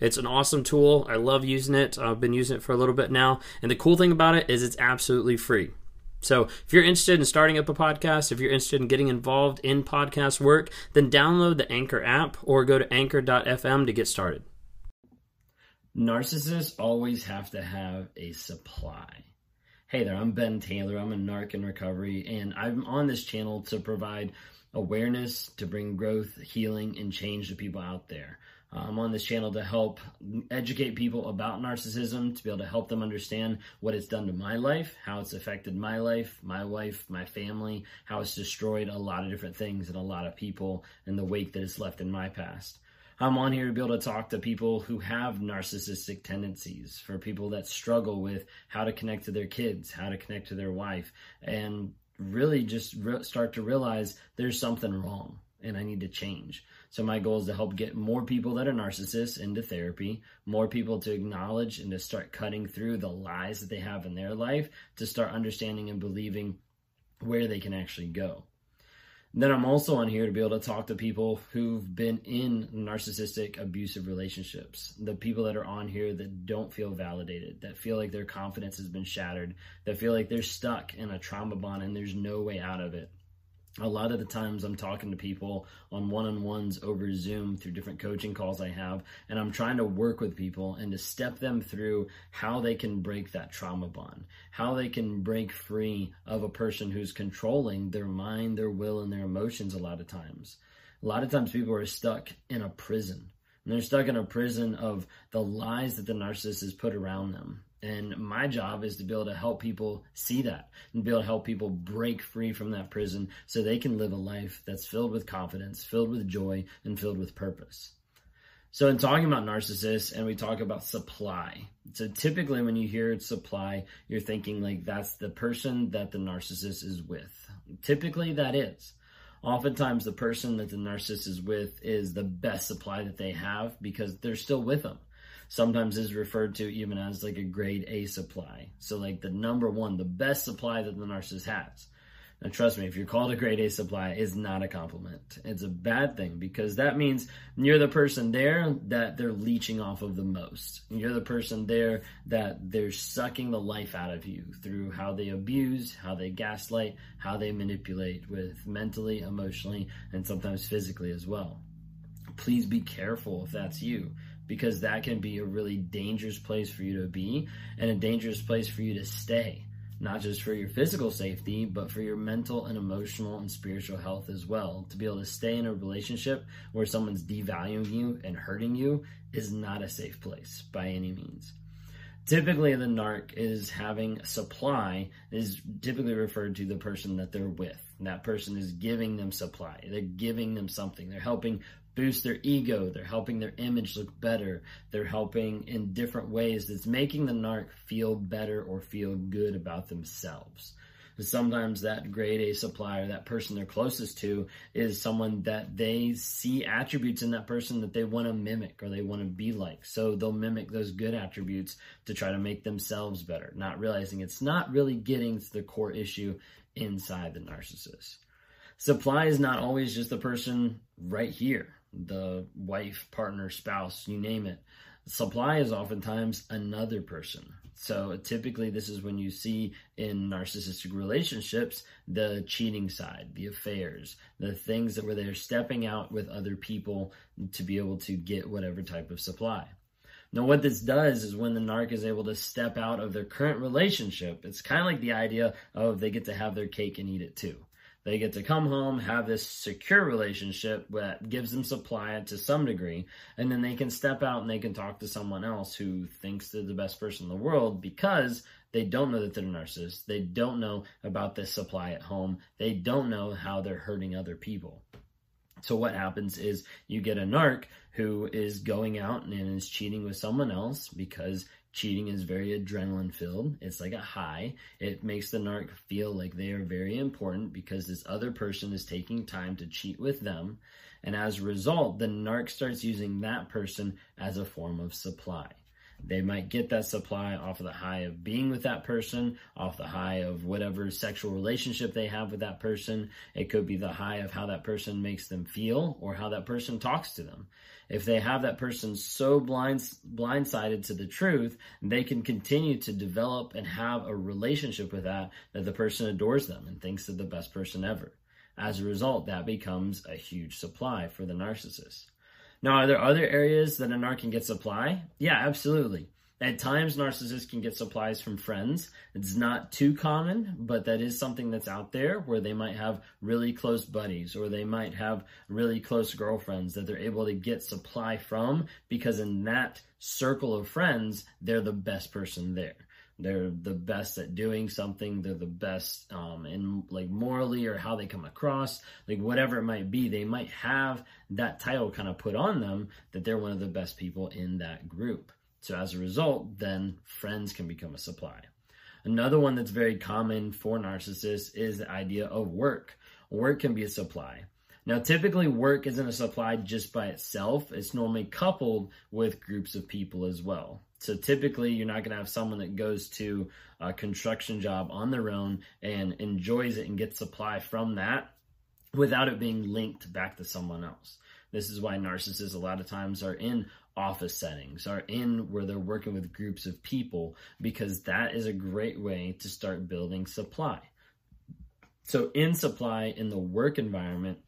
It's an awesome tool. I love using it. I've been using it for a little bit now. And the cool thing about it is it's absolutely free. So, if you're interested in starting up a podcast, if you're interested in getting involved in podcast work, then download the Anchor app or go to anchor.fm to get started. Narcissists always have to have a supply. Hey there, I'm Ben Taylor. I'm a narc in recovery, and I'm on this channel to provide awareness, to bring growth, healing, and change to people out there. Uh, I'm on this channel to help educate people about narcissism, to be able to help them understand what it's done to my life, how it's affected my life, my wife, my family, how it's destroyed a lot of different things and a lot of people, and the wake that it's left in my past. I'm on here to be able to talk to people who have narcissistic tendencies, for people that struggle with how to connect to their kids, how to connect to their wife, and really just re- start to realize there's something wrong and I need to change. So my goal is to help get more people that are narcissists into therapy, more people to acknowledge and to start cutting through the lies that they have in their life, to start understanding and believing where they can actually go. Then I'm also on here to be able to talk to people who've been in narcissistic abusive relationships. The people that are on here that don't feel validated, that feel like their confidence has been shattered, that feel like they're stuck in a trauma bond and there's no way out of it a lot of the times I'm talking to people on one on ones over Zoom through different coaching calls I have, and I'm trying to work with people and to step them through how they can break that trauma bond, how they can break free of a person who's controlling their mind, their will, and their emotions a lot of times. A lot of times people are stuck in a prison. And they're stuck in a prison of the lies that the narcissist has put around them. And my job is to be able to help people see that and be able to help people break free from that prison so they can live a life that's filled with confidence, filled with joy, and filled with purpose. So, in talking about narcissists, and we talk about supply. So, typically, when you hear supply, you're thinking like that's the person that the narcissist is with. Typically, that is. Oftentimes, the person that the narcissist is with is the best supply that they have because they're still with them sometimes is referred to even as like a grade A supply. So like the number one, the best supply that the narcissist has. Now, trust me, if you're called a grade A supply, it's not a compliment. It's a bad thing because that means you're the person there that they're leeching off of the most. You're the person there that they're sucking the life out of you through how they abuse, how they gaslight, how they manipulate with mentally, emotionally, and sometimes physically as well. Please be careful if that's you because that can be a really dangerous place for you to be and a dangerous place for you to stay. Not just for your physical safety, but for your mental and emotional and spiritual health as well. To be able to stay in a relationship where someone's devaluing you and hurting you is not a safe place by any means. Typically, the narc is having supply is typically referred to the person that they're with. That person is giving them supply. They're giving them something. They're helping boost their ego. They're helping their image look better. They're helping in different ways that's making the narc feel better or feel good about themselves. Sometimes that grade A supplier, that person they're closest to, is someone that they see attributes in that person that they want to mimic or they want to be like. So they'll mimic those good attributes to try to make themselves better, not realizing it's not really getting to the core issue inside the narcissist. Supply is not always just the person right here the wife, partner, spouse, you name it. Supply is oftentimes another person. So typically, this is when you see in narcissistic relationships the cheating side, the affairs, the things that where they're stepping out with other people to be able to get whatever type of supply. Now, what this does is when the narc is able to step out of their current relationship, it's kind of like the idea of they get to have their cake and eat it too. They get to come home, have this secure relationship that gives them supply to some degree, and then they can step out and they can talk to someone else who thinks they're the best person in the world because they don't know that they're a narcissist. They don't know about this supply at home. They don't know how they're hurting other people. So what happens is you get a narc who is going out and is cheating with someone else because Cheating is very adrenaline filled. It's like a high. It makes the narc feel like they are very important because this other person is taking time to cheat with them. And as a result, the narc starts using that person as a form of supply. They might get that supply off of the high of being with that person, off the high of whatever sexual relationship they have with that person. It could be the high of how that person makes them feel or how that person talks to them. If they have that person so blind, blindsided to the truth, they can continue to develop and have a relationship with that, that the person adores them and thinks they're the best person ever. As a result, that becomes a huge supply for the narcissist. Now, are there other areas that a narc can get supply? Yeah, absolutely. At times, narcissists can get supplies from friends. It's not too common, but that is something that's out there where they might have really close buddies or they might have really close girlfriends that they're able to get supply from because in that circle of friends, they're the best person there they're the best at doing something. They're the best um, in like morally or how they come across. Like whatever it might be they might have that title kind of put on them that they're one of the best people in that group. So as a result then friends can become a supply. Another one that's very common for narcissists is the idea of work. Work can be a supply now, typically, work isn't a supply just by itself. It's normally coupled with groups of people as well. So typically, you're not going to have someone that goes to a construction job on their own and enjoys it and gets supply from that without it being linked back to someone else. This is why narcissists a lot of times are in office settings, are in where they're working with groups of people, because that is a great way to start building supply. So, in supply in the work environment,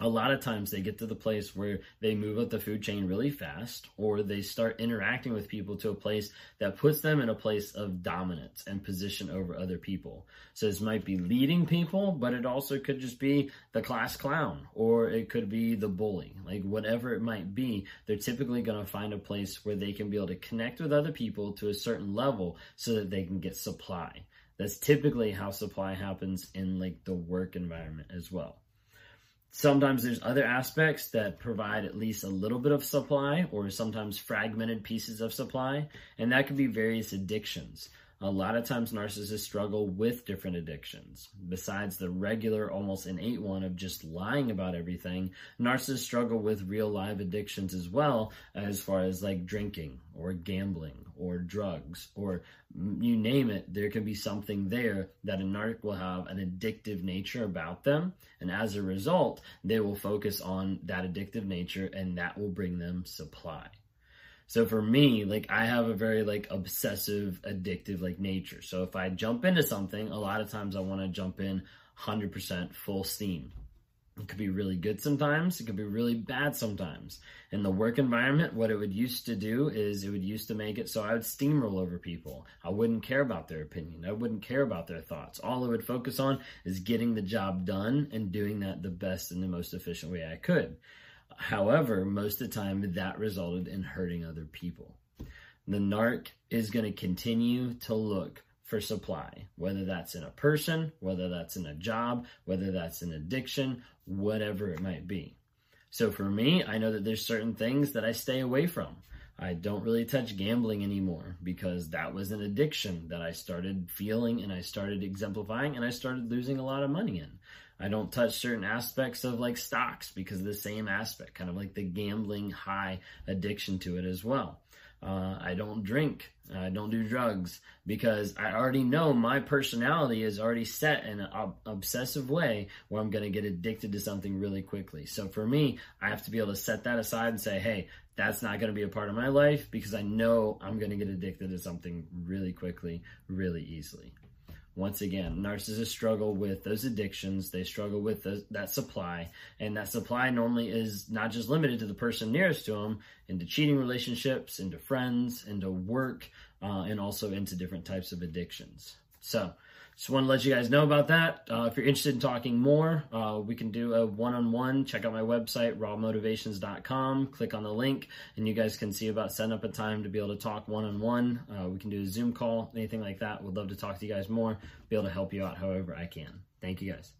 a lot of times they get to the place where they move up the food chain really fast or they start interacting with people to a place that puts them in a place of dominance and position over other people. So this might be leading people, but it also could just be the class clown or it could be the bully. Like whatever it might be, they're typically going to find a place where they can be able to connect with other people to a certain level so that they can get supply. That's typically how supply happens in like the work environment as well. Sometimes there's other aspects that provide at least a little bit of supply or sometimes fragmented pieces of supply, and that could be various addictions. A lot of times narcissists struggle with different addictions. Besides the regular, almost innate one of just lying about everything, narcissists struggle with real live addictions as well, as far as like drinking or gambling or drugs or you name it, there can be something there that a narc will have an addictive nature about them. And as a result, they will focus on that addictive nature and that will bring them supply. So for me, like I have a very like obsessive, addictive like nature. So if I jump into something, a lot of times I want to jump in 100% full steam. It could be really good sometimes. It could be really bad sometimes. In the work environment, what it would used to do is it would used to make it so I would steamroll over people. I wouldn't care about their opinion. I wouldn't care about their thoughts. All I would focus on is getting the job done and doing that the best and the most efficient way I could. However, most of the time that resulted in hurting other people. The narc is going to continue to look for supply, whether that's in a person, whether that's in a job, whether that's an addiction, whatever it might be. So for me, I know that there's certain things that I stay away from. I don't really touch gambling anymore because that was an addiction that I started feeling and I started exemplifying and I started losing a lot of money in. I don't touch certain aspects of like stocks because of the same aspect, kind of like the gambling high addiction to it as well. Uh, I don't drink. I don't do drugs because I already know my personality is already set in an ob- obsessive way where I'm going to get addicted to something really quickly. So for me, I have to be able to set that aside and say, hey, that's not going to be a part of my life because I know I'm going to get addicted to something really quickly, really easily. Once again, narcissists struggle with those addictions. They struggle with that supply, and that supply normally is not just limited to the person nearest to them, into cheating relationships, into friends, into work, uh, and also into different types of addictions. So, just want to let you guys know about that. Uh, if you're interested in talking more, uh, we can do a one on one. Check out my website, rawmotivations.com. Click on the link, and you guys can see about setting up a time to be able to talk one on one. We can do a Zoom call, anything like that. We'd love to talk to you guys more, be able to help you out however I can. Thank you guys.